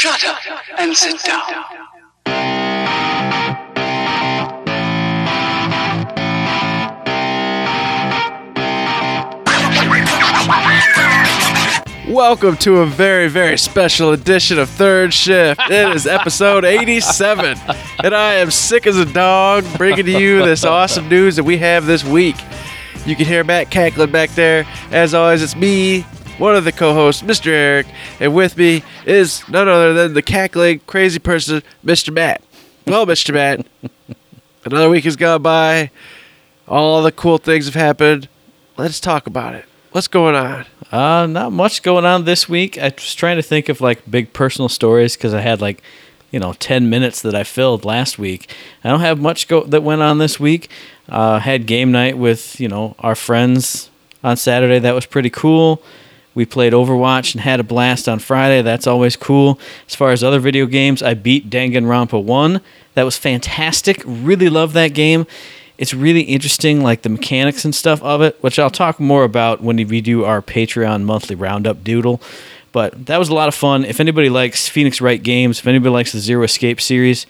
Shut up and sit down. Welcome to a very, very special edition of Third Shift. It is episode 87, and I am sick as a dog bringing to you this awesome news that we have this week. You can hear Matt cackling back there. As always, it's me, one of the co hosts, Mr. Eric, and with me is none other than the cackling, crazy person, Mr. Matt. Well, Mr. Matt, another week has gone by. All the cool things have happened. Let's talk about it. What's going on? Uh, not much going on this week. I was trying to think of like big personal stories because I had like, you know, ten minutes that I filled last week. I don't have much go that went on this week. Uh, had game night with you know our friends on Saturday. That was pretty cool. We played Overwatch and had a blast on Friday. That's always cool. As far as other video games, I beat Danganronpa 1. That was fantastic. Really love that game. It's really interesting, like the mechanics and stuff of it, which I'll talk more about when we do our Patreon monthly roundup doodle. But that was a lot of fun. If anybody likes Phoenix Wright games, if anybody likes the Zero Escape series,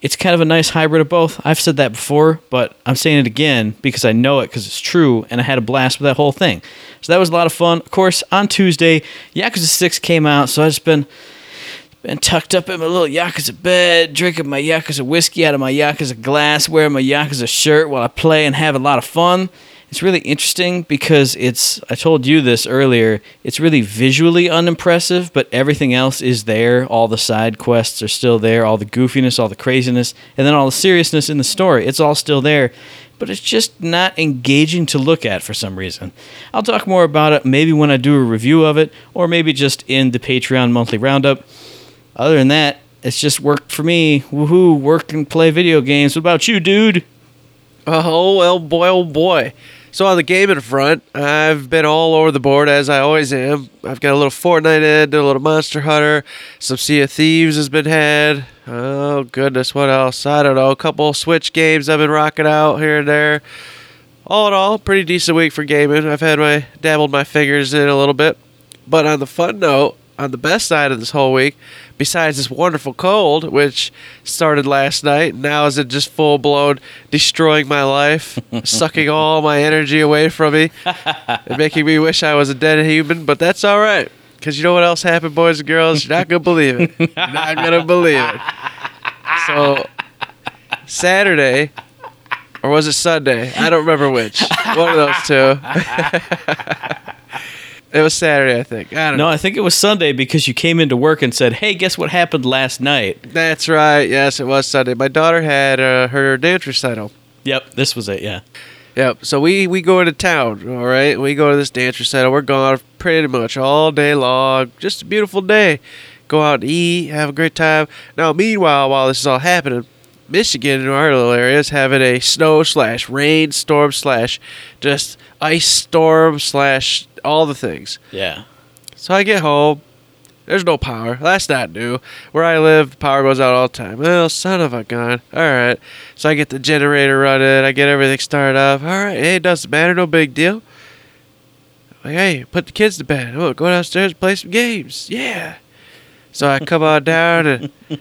it's kind of a nice hybrid of both. I've said that before, but I'm saying it again because I know it because it's true, and I had a blast with that whole thing. So that was a lot of fun. Of course, on Tuesday, Yakuza 6 came out, so I've just been been tucked up in my little Yakuza bed, drinking my Yakuza whiskey out of my Yakuza glass, wearing my Yakuza shirt while I play and have a lot of fun. It's really interesting because it's, I told you this earlier, it's really visually unimpressive, but everything else is there. All the side quests are still there, all the goofiness, all the craziness, and then all the seriousness in the story. It's all still there, but it's just not engaging to look at for some reason. I'll talk more about it maybe when I do a review of it, or maybe just in the Patreon monthly roundup. Other than that, it's just work for me. Woohoo, work and play video games. What about you, dude? Oh, well, boy, oh boy. So on the gaming front, I've been all over the board as I always am. I've got a little Fortnite in, a little Monster Hunter, some Sea of Thieves has been had. Oh goodness, what else? I don't know. A couple Switch games I've been rocking out here and there. All in all, pretty decent week for gaming. I've had my dabbled my fingers in a little bit. But on the fun note, on the best side of this whole week, besides this wonderful cold, which started last night, now is it just full blown destroying my life, sucking all my energy away from me, and making me wish I was a dead human. But that's all right, because you know what else happened, boys and girls? You're not gonna believe it. You're not gonna believe it. So Saturday. Or was it Sunday? I don't remember which. One of those two. it was Saturday, I think. I don't know. No, I think it was Sunday because you came into work and said, "Hey, guess what happened last night?" That's right. Yes, it was Sunday. My daughter had uh, her dance recital. Yep, this was it. Yeah. Yep. So we we go into town. All right. We go to this dance recital. We're gone pretty much all day long. Just a beautiful day. Go out and eat, have a great time. Now, meanwhile, while this is all happening, Michigan in our little area is having a snow slash rain storm slash just ice storm slash all the things. Yeah. So I get home. There's no power. That's not new. Where I live, the power goes out all the time. Well, son of a gun. All right. So I get the generator running. I get everything started up. All right. Hey, it doesn't matter. No big deal. Like, hey, put the kids to bed. Oh, go downstairs and play some games. Yeah. So I come on down and, and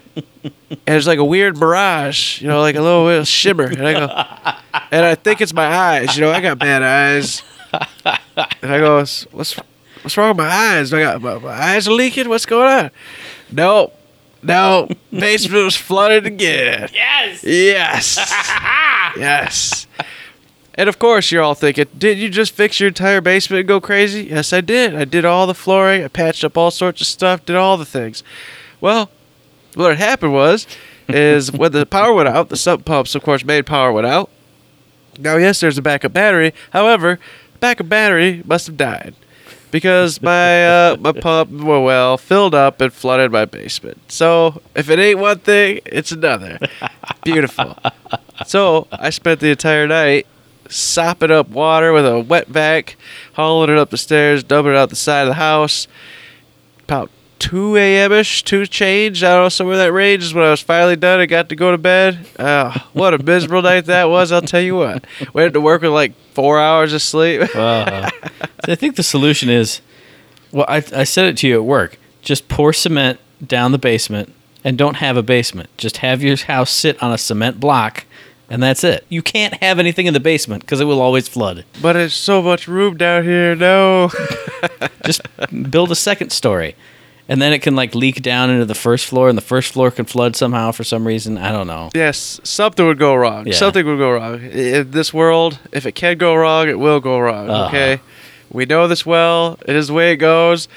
it's like a weird mirage, you know, like a little, little shimmer. And I go, and I think it's my eyes. You know, I got bad eyes. And I go, what's what's wrong with my eyes? I got my, my eyes are leaking. What's going on? No, no, basement was flooded again. Yes. Yes, yes. And of course, you're all thinking, did you just fix your entire basement and go crazy? Yes, I did. I did all the flooring. I patched up all sorts of stuff. Did all the things. Well, what had happened was, is when the power went out, the sump pumps, of course, made power went out. Now, yes, there's a backup battery. However, backup battery must have died because my uh, my pump well, well filled up and flooded my basement. So if it ain't one thing, it's another. Beautiful. So I spent the entire night sopping up water with a wet vac, hauling it up the stairs, dumping it out the side of the house. About 2 a.m. ish, 2 change. I don't know, somewhere that range is when I was finally done. I got to go to bed. Oh, what a miserable night that was, I'll tell you what. Went to work with like four hours of sleep. Uh, so I think the solution is, well, I, I said it to you at work. Just pour cement down the basement and don't have a basement. Just have your house sit on a cement block and that's it. You can't have anything in the basement because it will always flood. But it's so much room down here. No. Just build a second story. And then it can like leak down into the first floor and the first floor can flood somehow for some reason. I don't know. yes, something would go wrong. Yeah. Something would go wrong. In this world, if it can go wrong, it will go wrong. Uh-huh. Okay? We know this well. It is the way it goes.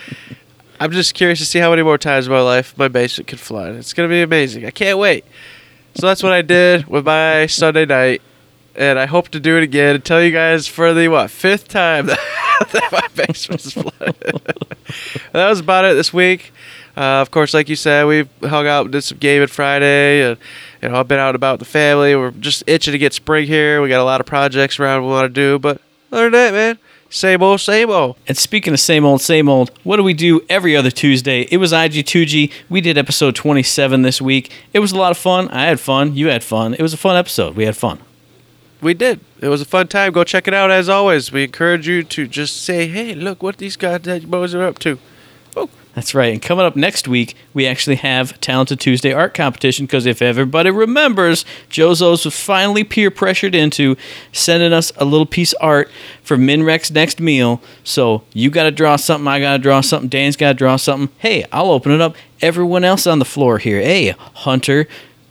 I'm just curious to see how many more times in my life my basement can flood. It's going to be amazing. I can't wait. So that's what I did with my Sunday night. And I hope to do it again and tell you guys for the, what, fifth time that my basement was flooded. that was about it this week. Uh, of course, like you said, we hung out, did some gaming Friday, and you know I've been out about the family. We're just itching to get spring here. We got a lot of projects around we want to do, but other than that, man, same old, same old. And speaking of same old, same old, what do we do every other Tuesday? It was IG2G. We did episode 27 this week. It was a lot of fun. I had fun. You had fun. It was a fun episode. We had fun. We did. It was a fun time. Go check it out. As always, we encourage you to just say, "Hey, look what these guys boys are up to." Oh, That's right. And coming up next week, we actually have Talented Tuesday art competition because if everybody remembers, Jozo's was finally peer pressured into sending us a little piece of art for Minrex's next meal. So you got to draw something, I got to draw something, Dan's got to draw something. Hey, I'll open it up. Everyone else on the floor here. Hey, Hunter.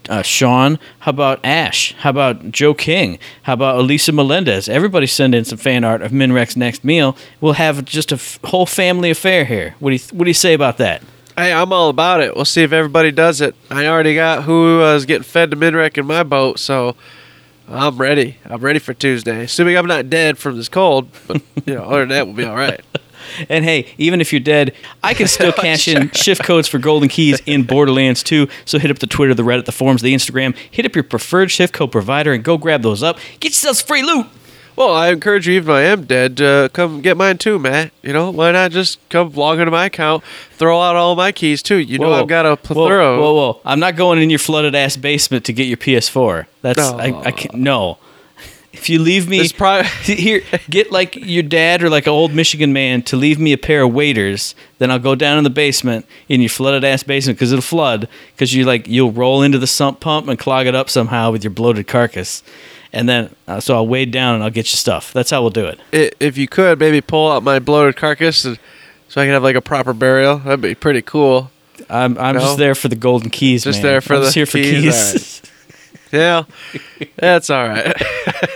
Uh, Sean, how about Ash? How about Joe King? How about Elisa Melendez? Everybody send in some fan art of Minrex's next meal. We'll have just a f- whole family affair here. What do you What do you say about that? hey, I'm all about it. We'll see if everybody does it. I already got who is getting fed to Minrek in my boat, so I'm ready. I'm ready for Tuesday, assuming I'm not dead from this cold. But you know, other than that, we'll be all right. And hey, even if you're dead, I can still oh, cash in shift codes for golden keys in Borderlands 2. So hit up the Twitter, the Reddit, the forums, the Instagram. Hit up your preferred shift code provider and go grab those up. Get yourselves free loot. Well, I encourage you, even though I am dead, to come get mine too, Matt. You know, why not just come log into my account, throw out all my keys too? You know, I've got a plethora. Whoa, whoa, whoa! I'm not going in your flooded ass basement to get your PS4. That's I, I can't. No. If you leave me pro- here, get like your dad or like an old Michigan man to leave me a pair of waders. Then I'll go down in the basement in your flooded ass basement because it'll flood. Because you like you'll roll into the sump pump and clog it up somehow with your bloated carcass. And then uh, so I'll wade down and I'll get you stuff. That's how we'll do it. If you could, maybe pull out my bloated carcass and, so I can have like a proper burial. That'd be pretty cool. I'm I'm No? just there for the golden keys. Just man. there for I'm the just here for keys, keys. Yeah, that's all right.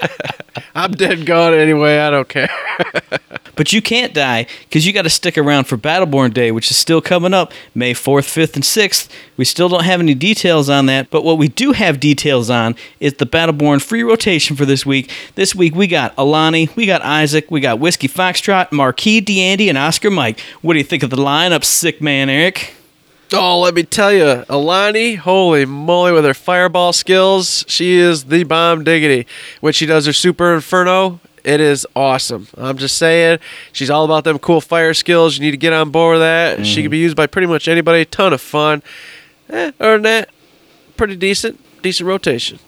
I'm dead gone anyway. I don't care. But you can't die because you got to stick around for Battleborn Day, which is still coming up May 4th, 5th, and 6th. We still don't have any details on that, but what we do have details on is the Battleborn free rotation for this week. This week we got Alani, we got Isaac, we got Whiskey Foxtrot, Marquis Deande, and Oscar Mike. What do you think of the lineup, sick man Eric? Oh, let me tell you, Alani, holy moly, with her fireball skills, she is the bomb diggity. When she does her super inferno, it is awesome. I'm just saying, she's all about them cool fire skills. You need to get on board with that. She can be used by pretty much anybody. Ton of fun. Eh, other than that, pretty decent, decent rotation.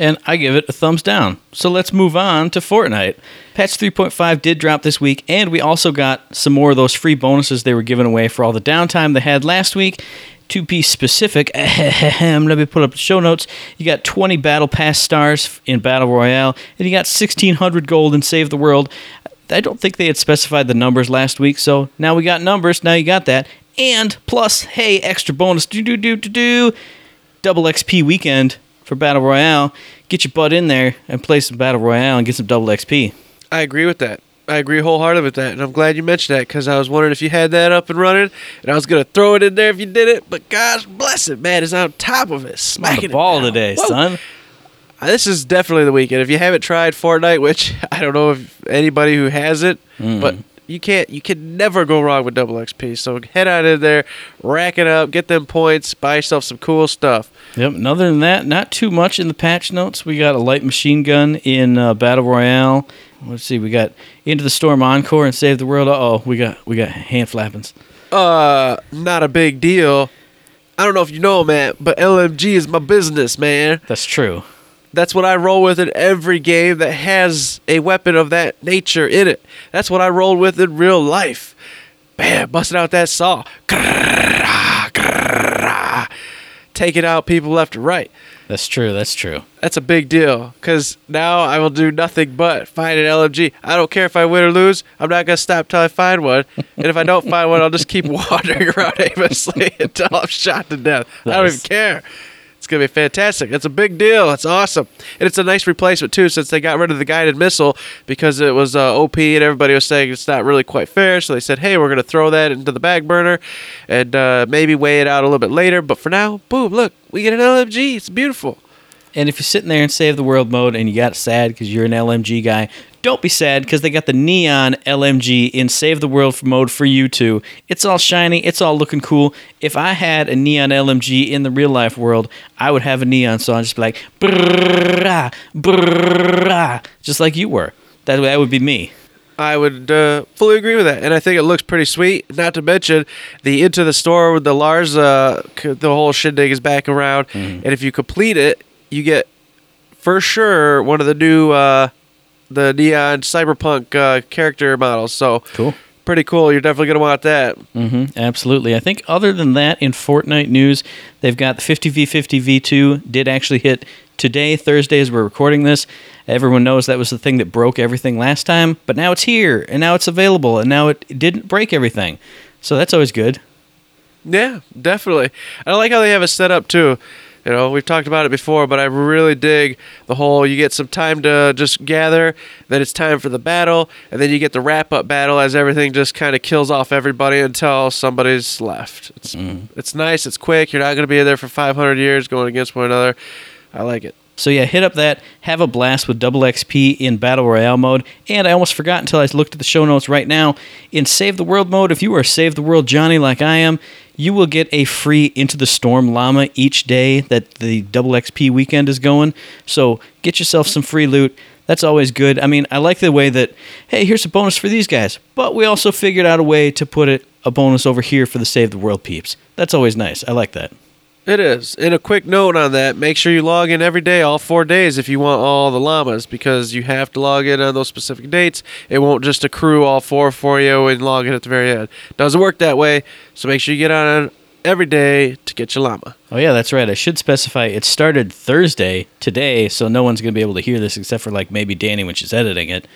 And I give it a thumbs down. So let's move on to Fortnite. Patch 3.5 did drop this week, and we also got some more of those free bonuses they were giving away for all the downtime they had last week. To be specific, let me put up the show notes. You got 20 Battle Pass stars in Battle Royale, and you got 1,600 gold in Save the World. I don't think they had specified the numbers last week, so now we got numbers. Now you got that. And plus, hey, extra bonus. Do, do, do, do, do double XP weekend for Battle Royale. Get your butt in there and play some Battle Royale and get some double XP. I agree with that. I agree wholeheartedly with that, and I'm glad you mentioned that because I was wondering if you had that up and running, and I was gonna throw it in there if you did it. But gosh bless it, man, it's on top of it, smacking the ball today, Whoa. son. Uh, This is definitely the weekend. If you haven't tried Fortnite, which I don't know if anybody who has it, Mm. but you can't, you can never go wrong with double XP. So head on in there, rack it up, get them points, buy yourself some cool stuff. Yep. And other than that, not too much in the patch notes. We got a light machine gun in uh, Battle Royale. Let's see. We got Into the Storm Encore and Save the World. Uh oh, we got we got hand flappings. Uh, not a big deal. I don't know if you know, man, but LMG is my business, man. That's true. That's what I roll with in every game that has a weapon of that nature in it. That's what I roll with in real life. Bam, busting out that saw. Taking out people left and right. That's true. That's true. That's a big deal because now I will do nothing but find an LMG. I don't care if I win or lose. I'm not gonna stop till I find one, and if I don't find one, I'll just keep wandering around aimlessly until I'm shot to death. I don't even care. It's gonna be fantastic. It's a big deal. It's awesome, and it's a nice replacement too, since they got rid of the guided missile because it was uh, OP and everybody was saying it's not really quite fair. So they said, hey, we're gonna throw that into the bag burner and uh, maybe weigh it out a little bit later. But for now, boom, look, we get an LMG. It's beautiful. And if you're sitting there in Save the World mode and you got sad because you're an LMG guy, don't be sad because they got the neon LMG in Save the World mode for you too. It's all shiny, it's all looking cool. If I had a neon LMG in the real life world, I would have a neon so I'd just be like brrrah, brrrah, just like you were. That that would be me. I would uh, fully agree with that, and I think it looks pretty sweet. Not to mention the into the store with the Lars, uh, the whole shindig is back around, and if you complete it, you get for sure one of the new uh, the neon cyberpunk uh, character models. So Cool. pretty cool. You're definitely gonna want that. hmm absolutely. I think other than that, in Fortnite news, they've got the 50v50 v2 did actually hit today, Thursday, as we're recording this. Everyone knows that was the thing that broke everything last time, but now it's here and now it's available and now it didn't break everything. So that's always good. Yeah, definitely. I like how they have it set up too. You know, we've talked about it before, but I really dig the whole you get some time to just gather, then it's time for the battle, and then you get the wrap up battle as everything just kind of kills off everybody until somebody's left. It's mm. it's nice, it's quick. You're not going to be there for 500 years going against one another. I like it. So yeah, hit up that, have a blast with double XP in Battle Royale mode. And I almost forgot until I looked at the show notes right now. In Save the World mode, if you are Save the World Johnny like I am, you will get a free Into the Storm llama each day that the double XP weekend is going. So get yourself some free loot. That's always good. I mean, I like the way that, hey, here's a bonus for these guys. But we also figured out a way to put it a bonus over here for the Save the World peeps. That's always nice. I like that. It is. And a quick note on that make sure you log in every day, all four days, if you want all the llamas, because you have to log in on those specific dates. It won't just accrue all four for you and log in at the very end. Doesn't work that way. So make sure you get on every day to get your llama. Oh yeah, that's right. I should specify it started Thursday today, so no one's gonna be able to hear this except for like maybe Danny when she's editing it,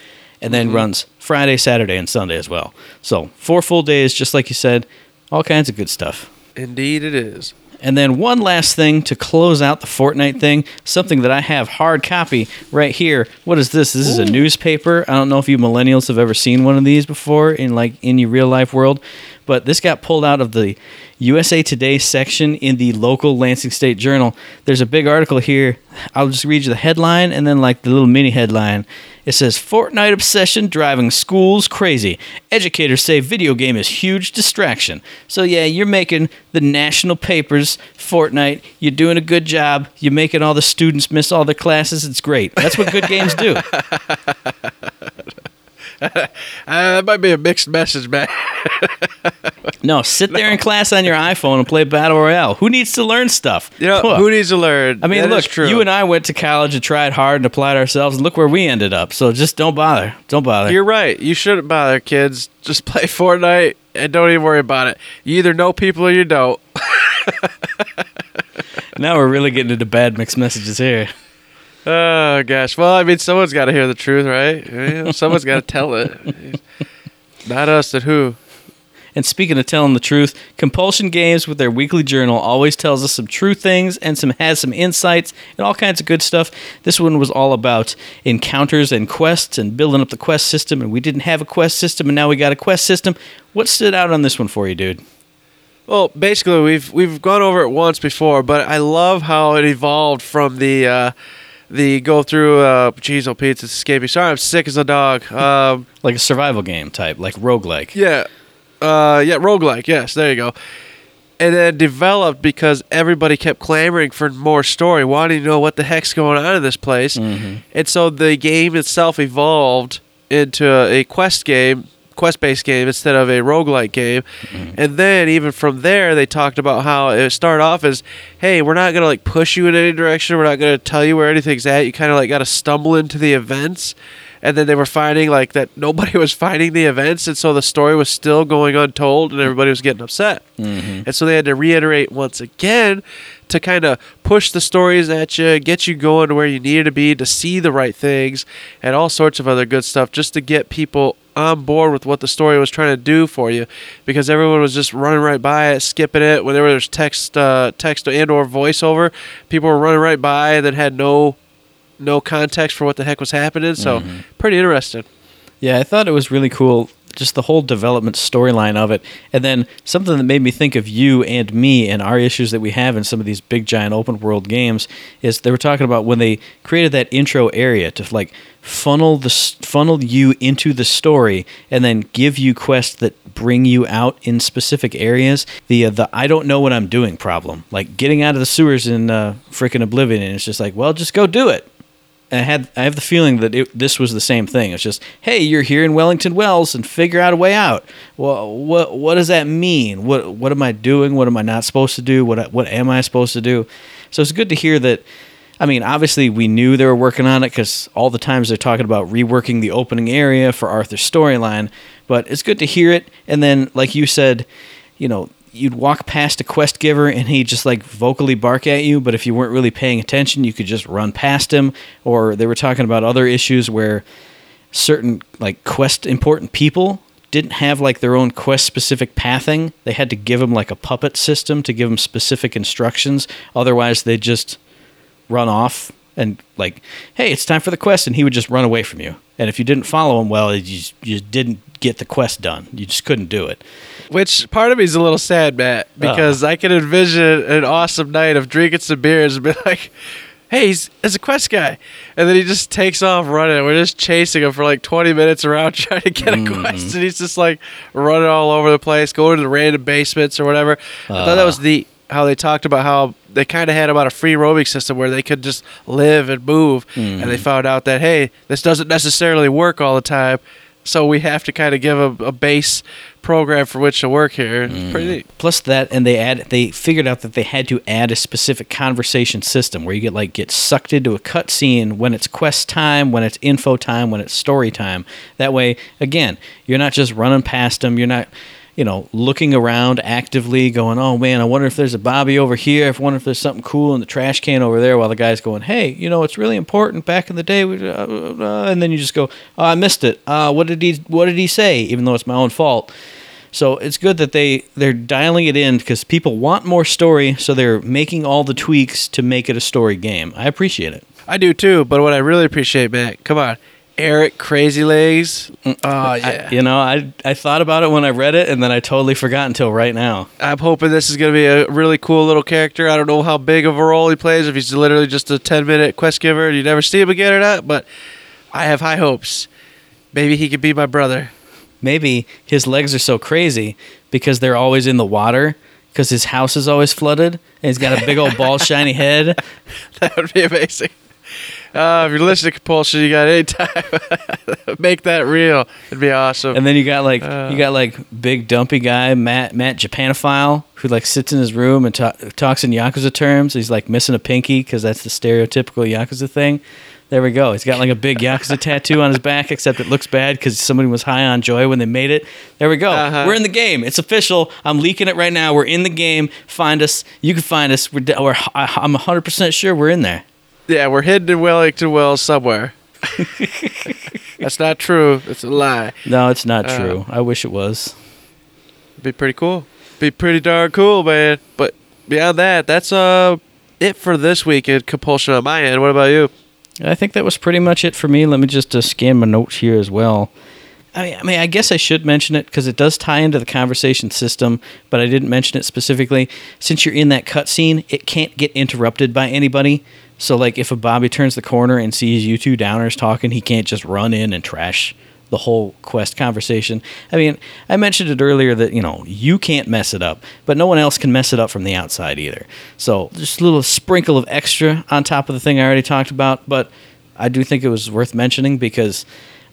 and then mm-hmm. runs Friday, Saturday, and Sunday as well. So four full days, just like you said, all kinds of good stuff. Indeed, it is. And then one last thing to close out the Fortnite thing, something that I have hard copy right here. What is this? This is a newspaper. I don't know if you millennials have ever seen one of these before in like in your real life world, but this got pulled out of the USA Today section in the local Lansing State Journal. There's a big article here. I'll just read you the headline and then like the little mini headline. It says Fortnite obsession driving schools crazy. Educators say video game is huge distraction. So yeah, you're making the national papers Fortnite. You're doing a good job. You're making all the students miss all their classes. It's great. That's what good games do. Uh, that might be a mixed message, man. No, sit there in class on your iPhone and play Battle Royale. Who needs to learn stuff? You know, Huh. who needs to learn? I mean, That look, true. you and I went to college and tried hard and applied ourselves, and look where we ended up. So just don't bother. Don't bother. You're right. You shouldn't bother, kids. Just play Fortnite and don't even worry about it. You either know people or you don't. now we're really getting into bad mixed messages here. Oh gosh. Well, I mean, someone's got to hear the truth, right? You know, someone's got to tell it. Not us, but who? And speaking of telling the truth, Compulsion Games with their weekly journal always tells us some true things and some has some insights and all kinds of good stuff. This one was all about encounters and quests and building up the quest system. And we didn't have a quest system, and now we got a quest system. What stood out on this one for you, dude? Well, basically, we've we've gone over it once before, but I love how it evolved from the uh, the go through. Uh, geez, oh, it's escaping. Sorry, I'm sick as a dog. Um, Like a survival game type, like roguelike. Yeah. Uh, yeah, roguelike. Yes, there you go. And then developed because everybody kept clamoring for more story, wanting to know what the heck's going on in this place. And so the game itself evolved into a quest game, quest based game instead of a roguelike game. Mm-hmm. And then even from there they talked about how it started off as, hey, we're not gonna like push you in any direction, we're not gonna tell you where anything's at. You kinda like gotta stumble into the events and then they were finding like that nobody was finding the events, and so the story was still going untold, and everybody was getting upset. And so they had to reiterate once again to kind of push the stories at you, get you going to where you needed to be, to see the right things, and all sorts of other good stuff, just to get people on board with what the story was trying to do for you, because everyone was just running right by it, skipping it. Whenever there's text, uh, text and or voiceover, people were running right by that had no, no context for what the heck was happening. So pretty interesting. Yeah, I thought it was really cool, just the whole development storyline of it. And then something that made me think of you and me and our issues that we have in some of these big giant open world games is they were talking about when they created that intro area to like funnel the funnel you into the story and then give you quests that bring you out in specific areas. The uh, the I don't know what I'm doing problem, like getting out of the sewers in uh, freaking Oblivion, and it's just like, well, just go do it. I had I have the feeling that it, this was the same thing. It's just, hey, you're here in Wellington Wells and figure out a way out. Well, what what does that mean? What what am I doing? What am I not supposed to do? What what am I supposed to do? So it's good to hear that. I mean, obviously we knew they were working on it because all the times they're talking about reworking the opening area for Arthur's storyline. But it's good to hear it. And then, like you said, you know, you'd walk past a quest giver and he'd just like vocally bark at you but if you weren't really paying attention you could just run past him. Or they were talking about other issues where certain like quest important people didn't have like their own quest specific pathing. They had to give them like a puppet system to give them specific instructions. Otherwise they'd just run off and like hey it's time for the quest and he would just run away from you. And if you didn't follow him well you you just didn't get the quest done. You just couldn't do it. Which part of me is a little sad, Matt, uh-huh. because I can envision an awesome night of drinking some beers and be like, "Hey, he's, he's a quest guy," and then he just takes off running. We're just chasing him for like twenty minutes around trying to get a mm-hmm. quest, and he's just like running all over the place, going to the random basements or whatever. I thought that was uh. the how they talked about how they kind of had about a free roaming system where they could just live and move, and they mm-hmm. found out that hey, this doesn't necessarily work all the time. So we have to kind of give a, a base program for which to work here. It's pretty neat. plus that and they add they figured out that they had to add a specific conversation system where you get like get sucked into a cutscene when it's quest time when it's info time when it's story time that way again you're not just running past them you're not you know looking around actively going oh man i wonder if there's a bobby over here. I wonder if there's something cool in the trash can over there while the guy's going hey you know it's really important. Back in the day we, uh, uh, and then you just go oh i missed it. Uh, what did he what did he say? Even though it's my own fault. So it's good that they they're dialing it in because people want more story, so they're making all the tweaks to make it a story game. I appreciate it. I do too, but what I really appreciate, Matt, come on, Eric Crazy Legs. Mm, oh yeah, I, you know, I I thought about it when I read it, and then I totally forgot until right now. I'm hoping this is going to be a really cool little character. I don't know how big of a role he plays, if he's literally just a 10 minute quest giver and you never see him again or not, but I have high hopes. Maybe he could be my brother. Maybe his legs are so crazy because they're always in the water because his house is always flooded, and he's got a big old ball shiny head. That would be amazing. Uh, if you're listening to Compulsion, you got any time, make that real. It'd be awesome. And then you got like Uh. you got like big dumpy guy Matt Matt Japanophile who like sits in his room and ta- talks in yakuza terms. He's like missing a pinky because that's the stereotypical yakuza thing. There we go. He's got like a big yakuza tattoo on his back, except it looks bad because somebody was high on joy when they made it. There we go. Uh-huh. We're in the game. It's official. I'm leaking it right now. We're in the game. Find us. You can find us. We're, we're I'm 100 percent sure we're in there. Yeah, we're hidden in Wellington Wells somewhere. That's not true. It's a lie. No, it's not Uh. true. I wish it was. Be pretty cool. Be pretty darn cool, man. But beyond that, that's uh it for this week in compulsion on my end. What about you? I think that was pretty much it for me. Let me just uh, scan my notes here as well. I mean, I guess I should mention it because it does tie into the conversation system, but I didn't mention it specifically. Since you're in that cutscene, it can't get interrupted by anybody. So, like, if a Bobby turns the corner and sees you two downers talking, he can't just run in and trash the whole quest conversation. I mean, I mentioned it earlier that, you know, you can't mess it up, but no one else can mess it up from the outside either. So, just a little sprinkle of extra on top of the thing I already talked about, but I do think it was worth mentioning because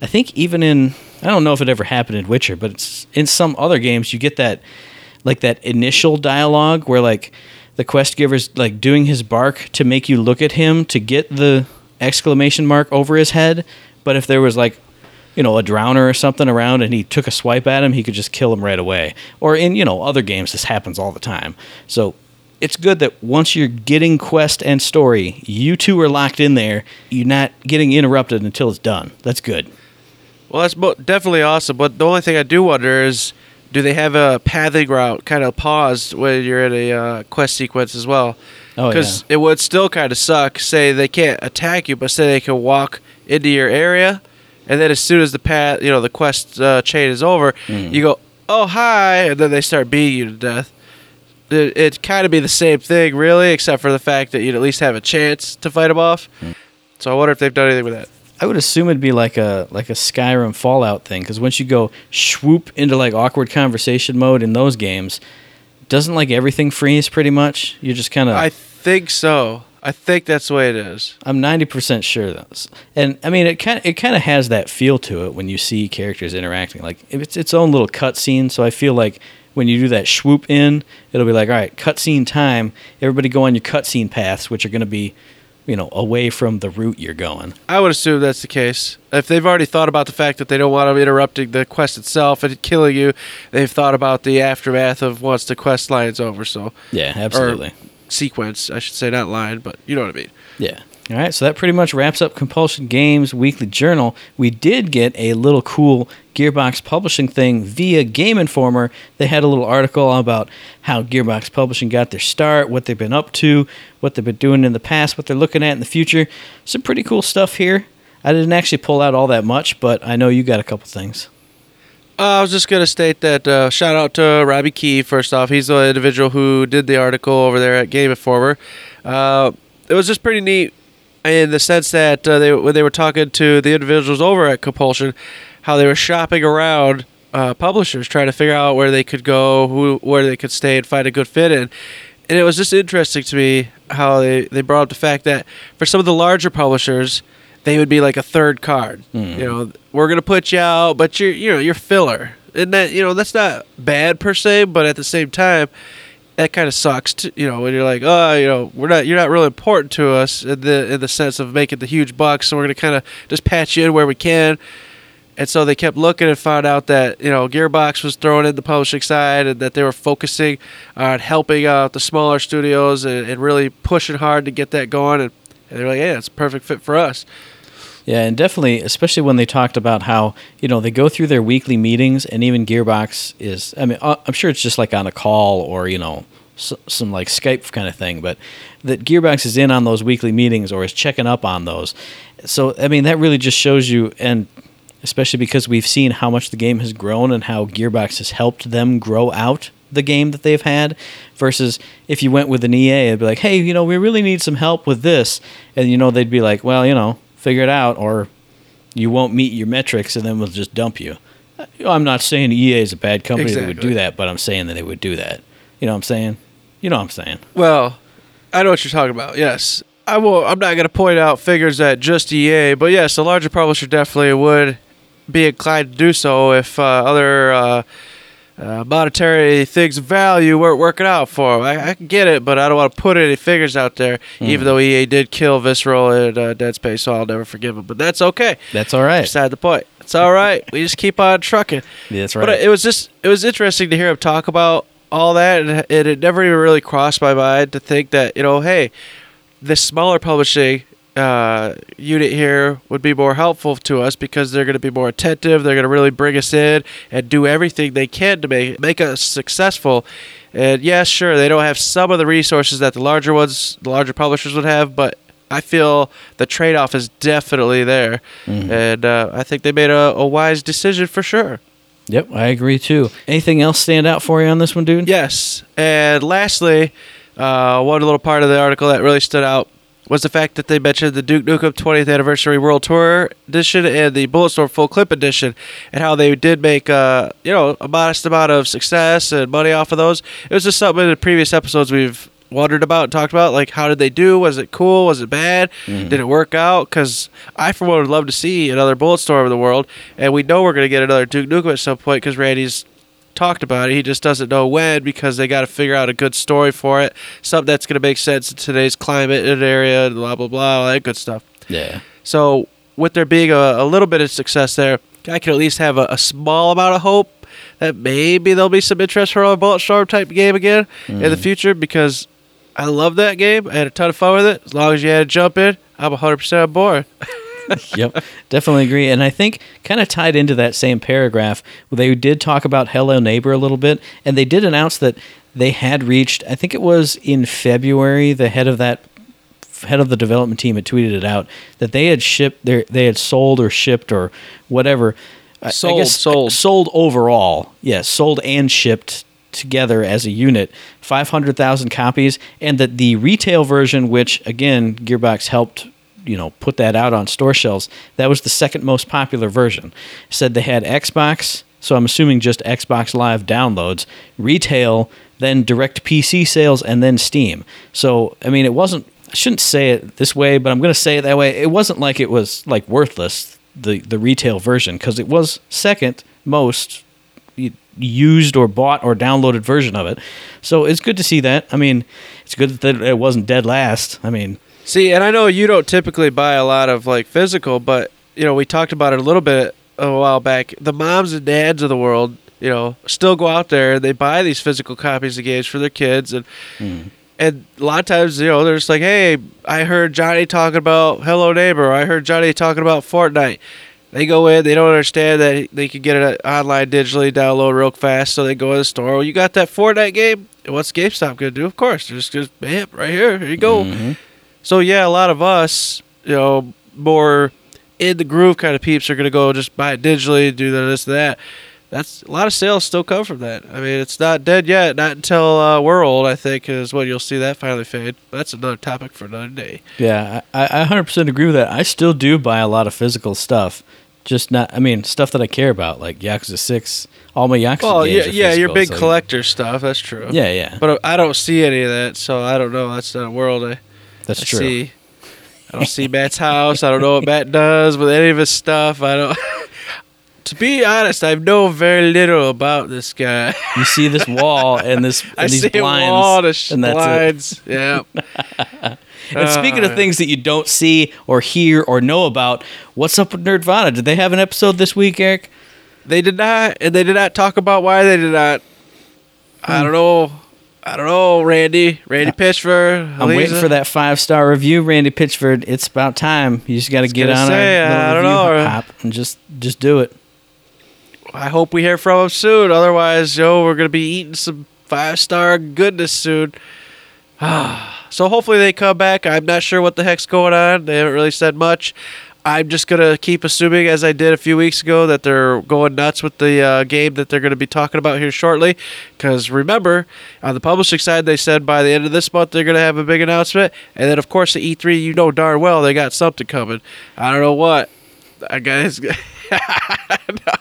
I think even in I don't know if it ever happened in Witcher, but it's in some other games you get that like that initial dialogue where like the quest giver's like doing his bark to make you look at him to get the exclamation mark over his head But if there was like, you know, a drowner or something around and he took a swipe at him, he could just kill him right away. Or in, you know, other games, this happens all the time. So it's good that once you're getting quest and story, you two are locked in there. You're not getting interrupted until it's done. That's good. Well, that's definitely awesome. But the only thing I do wonder is, do they have a pathing route kind of paused when you're in a uh, quest sequence as well? Oh, Because it would still kind of suck. Say they can't attack you, but say they can walk into your area, and then as soon as the path, you know, the quest uh, chain is over, Mm. you go, "Oh hi," and then they start beating you to death. It, it'd kind of be the same thing, really, except for the fact that you'd at least have a chance to fight them off. Mm. So I wonder if they've done anything with that. I would assume it'd be like a like a Skyrim Fallout thing because once you go swoop into like awkward conversation mode in those games, doesn't like everything freeze pretty much? You're just kind of. I think so. I think that's the way it is. I'm ninety percent sure that's, and I mean it kind of it kind of has that feel to it when you see characters interacting. Like it's its own little cutscene, so I feel like when you do that swoop in, it'll be like, all right, cutscene time. Everybody go on your cutscene paths, which are going to be, you know, away from the route you're going. I would assume that's the case. If they've already thought about the fact that they don't want to interrupting the quest itself and killing you, they've thought about the aftermath of once the quest line's over. So Yeah, absolutely. sequence, I should say, not line, but you know what I mean. Yeah. All right, so that pretty much wraps up Compulsion Games Weekly Journal. We did get a little cool Gearbox Publishing thing via Game Informer. They had a little article about how Gearbox Publishing got their start, what they've been up to, what they've been doing in the past, what they're looking at in the future. Some pretty cool stuff here. I didn't actually pull out all that much, but I know you got a couple things. Uh, I was just going to state that uh, shout out to Robbie Key, first off. He's the individual who did the article over there at Game Informer. Uh, it was just pretty neat in the sense that uh, they when they were talking to the individuals over at Compulsion, how they were shopping around uh, publishers trying to figure out where they could go, who where they could stay, and find a good fit in. And it was just interesting to me how they, they brought up the fact that for some of the larger publishers, they would be like a third card. You know, we're gonna put you out, but you're you know you're filler, and that you know that's not bad per se, but at the same time, that kind of sucks. To, you know, when you're like, oh, you know, we're not you're not really important to us in the in the sense of making the huge bucks, so we're gonna kind of just patch you in where we can. And so they kept looking and found out that you know Gearbox was throwing in the publishing side, and that they were focusing on helping out the smaller studios and, and really pushing hard to get that going. And, and they're like, yeah, it's a perfect fit for us. Yeah, and definitely, especially when they talked about how you know they go through their weekly meetings, and even Gearbox is. I mean, uh, I'm sure it's just like on a call or you know some like Skype kind of thing, but that Gearbox is in on those weekly meetings or is checking up on those. So I mean, that really just shows you, and especially because we've seen how much the game has grown and how Gearbox has helped them grow out the game that they've had versus if you went with an EA it'd be like hey you know we really need some help with this. And you know they'd be like well you know figure it out or you won't meet your metrics and then we'll just dump you. Uh, I'm not saying EA is a bad company that would do that but I'm saying that they would do that. You know what I'm saying you know what I'm saying Well, I know what you're talking about. Yes, I will. I'm not going to point out figures at just EA, but yes, a larger publisher definitely would be inclined to do so if uh, other uh, uh, monetary things of value weren't working out for them. I, I can get it, but I don't want to put any figures out there. Even though EA did kill Visceral and uh, Dead Space, so I'll never forgive them. But that's okay. that's all right Beside the point. It's all right. we just keep on trucking. Yeah, that's right. But it was just it was interesting to hear him talk about all that, and it, it never even really crossed my mind to think that you know, hey, this smaller publishing uh, unit here would be more helpful to us because they're going to be more attentive. They're going to really bring us in and do everything they can to make make us successful. And yes, sure, they don't have some of the resources that the larger ones, the larger publishers would have, but I feel the trade-off is definitely there, and uh, I think they made a, a wise decision for sure. Yep I agree too anything else stand out for you on this one dude Yes. And lastly, uh, one little part of the article that really stood out was the fact that they mentioned the Duke Nukem 20th Anniversary World Tour Edition and the Bulletstorm Full Clip Edition, and how they did make, uh, you know, a modest amount of success and money off of those. It was just something in the previous episodes we've wondered about and talked about, like how did they do? Was it cool? Was it bad? Mm-hmm. Did it work out? Because I, for one, would love to see another Bulletstorm in the world, and we know we're going to get another Duke Nukem at some point because Randy's talked about it. He just doesn't know when because they got to figure out a good story for it, something that's going to make sense in today's climate and area, and blah blah blah, all that good stuff. yeah So with there being a, a little bit of success there, I can at least have a, a small amount of hope that maybe there'll be some interest for a Bulletstorm type game again in the mm-hmm. future because I love that game. I had a ton of fun with it. As long as you had to jump in, I'm 100% on board. yep, definitely agree. And I think kind of tied into that same paragraph, they did talk about Hello Neighbor a little bit, and they did announce that they had reached. I think it was in February. The head of that head of the development team had tweeted it out that they had shipped their they had sold or shipped or whatever. I- I Sold, guess- sold. sold overall. Yes, sold and shipped together as a unit, 500,000 copies, and that the retail version, which again Gearbox helped, you know, put that out on store shelves, that was the second most popular version. Said they had Xbox, so I'm assuming just Xbox Live downloads, retail, then direct PC sales, and then Steam. So I mean, it wasn't. I shouldn't say it this way, but I'm going to say it that way. It wasn't like it was like worthless the the retail version because it was second most used or bought or downloaded version of it. So it's good to see that. I mean, it's good that it wasn't dead last. I mean, See, and I know you don't typically buy a lot of like physical, but you know we talked about it a little bit a while back. The moms and dads of the world, you know, still go out there and they buy these physical copies of games for their kids, and hmm. and a lot of times you know they're just like, hey, I heard Johnny talking about Hello Neighbor, I heard Johnny talking about Fortnite. They go in, they don't understand that they can get it online digitally, download real fast, so they go to the store. Well, you got that Fortnite game? And What's GameStop gonna do? Of course, they're just just bam, right here, here you go. So yeah, a lot of us, you know, more in the groove kind of peeps are gonna go just buy it digitally, do this, that. That's a lot of sales still come from that. I mean, it's not dead yet. Not until uh, we're old, I think, is when you'll see that finally fade. That's another topic for another day. yeah, I, I 100% agree with that. I still do buy a lot of physical stuff. Just not, I mean, stuff that I care about, like Yakuza 6. All my Yakuza Well, games yeah, yeah, your big so- collector stuff. That's true. Yeah, yeah. But I don't see any of that, so I don't know. That's not a world I, That's I true. see. I don't see Matt's house. I don't know what Matt does with any of his stuff. I don't. to be honest, I know very little about this guy. You see this wall and this and I these see blinds, a wall of sh- and that's it. Yeah. And speaking of Uh, things that you don't see or hear or know about, what's up with Nerdvana? Did they have an episode this week, Eric? They did not, and they did not talk about why they did not. Hmm. I don't know. I don't know, Randy. Randy Pitchford. I'm waiting for that five star review, Randy Pitchford. It's about time. You just got to get on say, our I don't know. hop and just just do it. I hope we hear from him soon. Otherwise, yo, we're gonna be eating some five star goodness soon. so hopefully they come back. I'm not sure what the heck's going on. They haven't really said much. I'm just gonna keep assuming, as I did a few weeks ago, that they're going nuts with the uh, game that they're gonna be talking about here shortly. Because remember, on the publishing side, they said by the end of this month they're gonna have a big announcement, and then of course the E3, you know darn well they got something coming. I don't know what. I guess.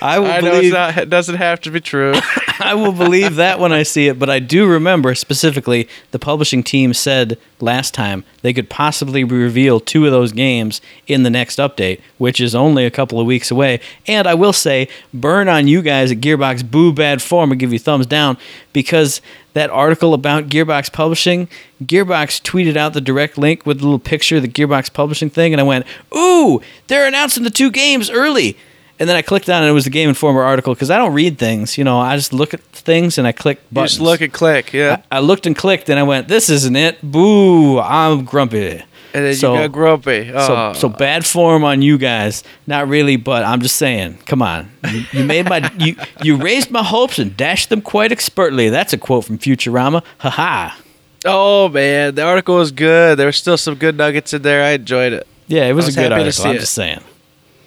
I will I know believe not, it doesn't have to be true. I will believe that when I see it, but I do remember specifically the publishing team said last time they could possibly reveal two of those games in the next update, which is only a couple of weeks away. And I will say, burn on you guys at Gearbox Boo Bad Form and give you thumbs down because that article about Gearbox Publishing, Gearbox tweeted out the direct link with a little picture of the Gearbox Publishing thing, and I went, Ooh, they're announcing the two games early. And then I clicked on it, and it was the Game Informer article because I don't read things. You know, I just look at things and I click You buttons. just look and click. Yeah. I, I looked and clicked, and I went, "This isn't it." Boo! I'm grumpy. and then so- you got grumpy. So, Oh. so bad form on you guys. Not really, but I'm just saying. Come on, you, you made my you you raised my hopes and dashed them quite expertly. That's a quote from Futurama. Ha ha. oh man, the article was good. There were still some good nuggets in there. I enjoyed it. Yeah, it was, was a good article. I'm it. just saying.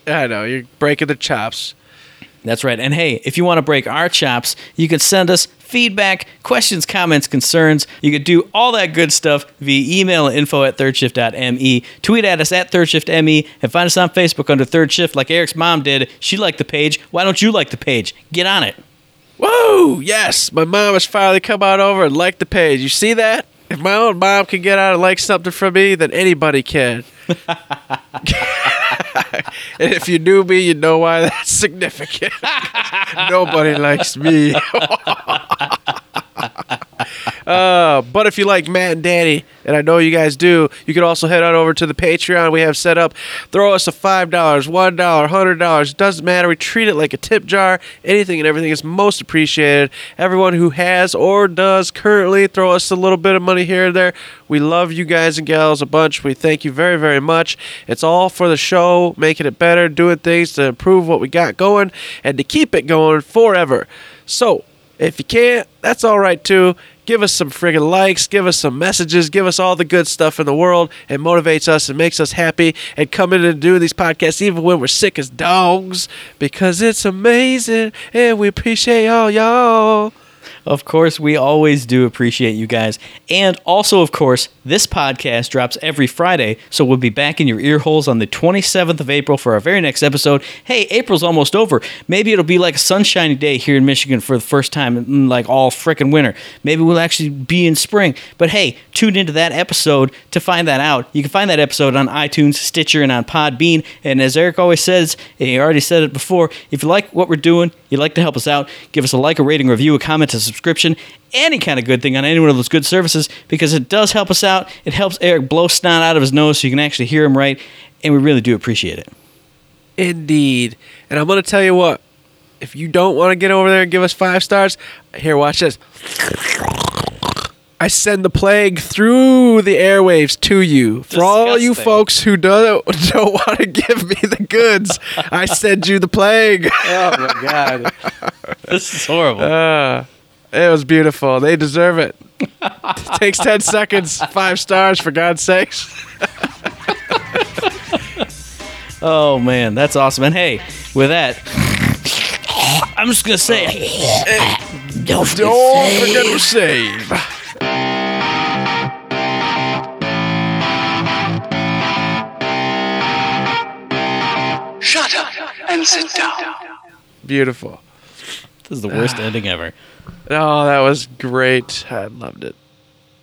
I know you're breaking the chops. That's right. And hey, if you want to break our chops, you can send us feedback, questions, comments, concerns. You can do all that good stuff via email at info at thirdshift.me. Tweet at us at thirdshiftme and find us on Facebook under Third Shift like Eric's mom did. She liked the page. Why don't you like the page? Get on it. Woo! Yes, my mom has finally come out over and liked the page. You see that? If my own mom can get out and like something from me, then anybody can. and if you knew me, you know why that's significant. Nobody likes me. Uh, but if you like Matt and Danny, and I know you guys do, you can also head on over to the Patreon we have set up. Throw us a $5, $1, $100. Doesn't matter. We treat it like a tip jar. Anything and everything is most appreciated. Everyone who has or does currently throw us a little bit of money here and there. We love you guys and gals a bunch. We thank you very, very much. It's all for the show, making it better, doing things to improve what we got going, and to keep it going forever. So, if you can't, that's all right too. Give us some friggin' likes, give us some messages, give us all the good stuff in the world. It motivates us and makes us happy and coming and doing these podcasts even when we're sick as dogs because it's amazing and we appreciate all y'all. Of course, we always do appreciate you guys. And also, of course, this podcast drops every Friday, so we'll be back in your ear holes on the 27th of April for our very next episode. Hey, April's almost over. Maybe it'll be like a sunshiny day here in Michigan for the first time in like all frickin' winter. Maybe we'll actually be in spring. But hey, tune into that episode to find that out. You can find that episode on iTunes, Stitcher, and on Podbean. And as Eric always says, and he already said it before, if you like what we're doing, you'd like to help us out, give us a like, a rating, review, a comment, a subscription, any kind of good thing on any one of those good services because it does help us out. It helps Eric blow snot out of his nose so you can actually hear him right, and we really do appreciate it. Indeed. And I'm going to tell you what, if you don't want to get over there and give us five stars, here, watch this. I send the plague through the airwaves to you. For all you folks who don't, don't want to give me the goods, I send you the plague. Oh my god, this is horrible. Uh, it was beautiful. They deserve it. takes 10 seconds, five stars, for God's sakes. oh man, that's awesome. And hey, with that, I'm just gonna say, don't, Don't forget to save. Shut up and sit down. Beautiful. This is the worst ending ever. Oh, that was great. I loved it.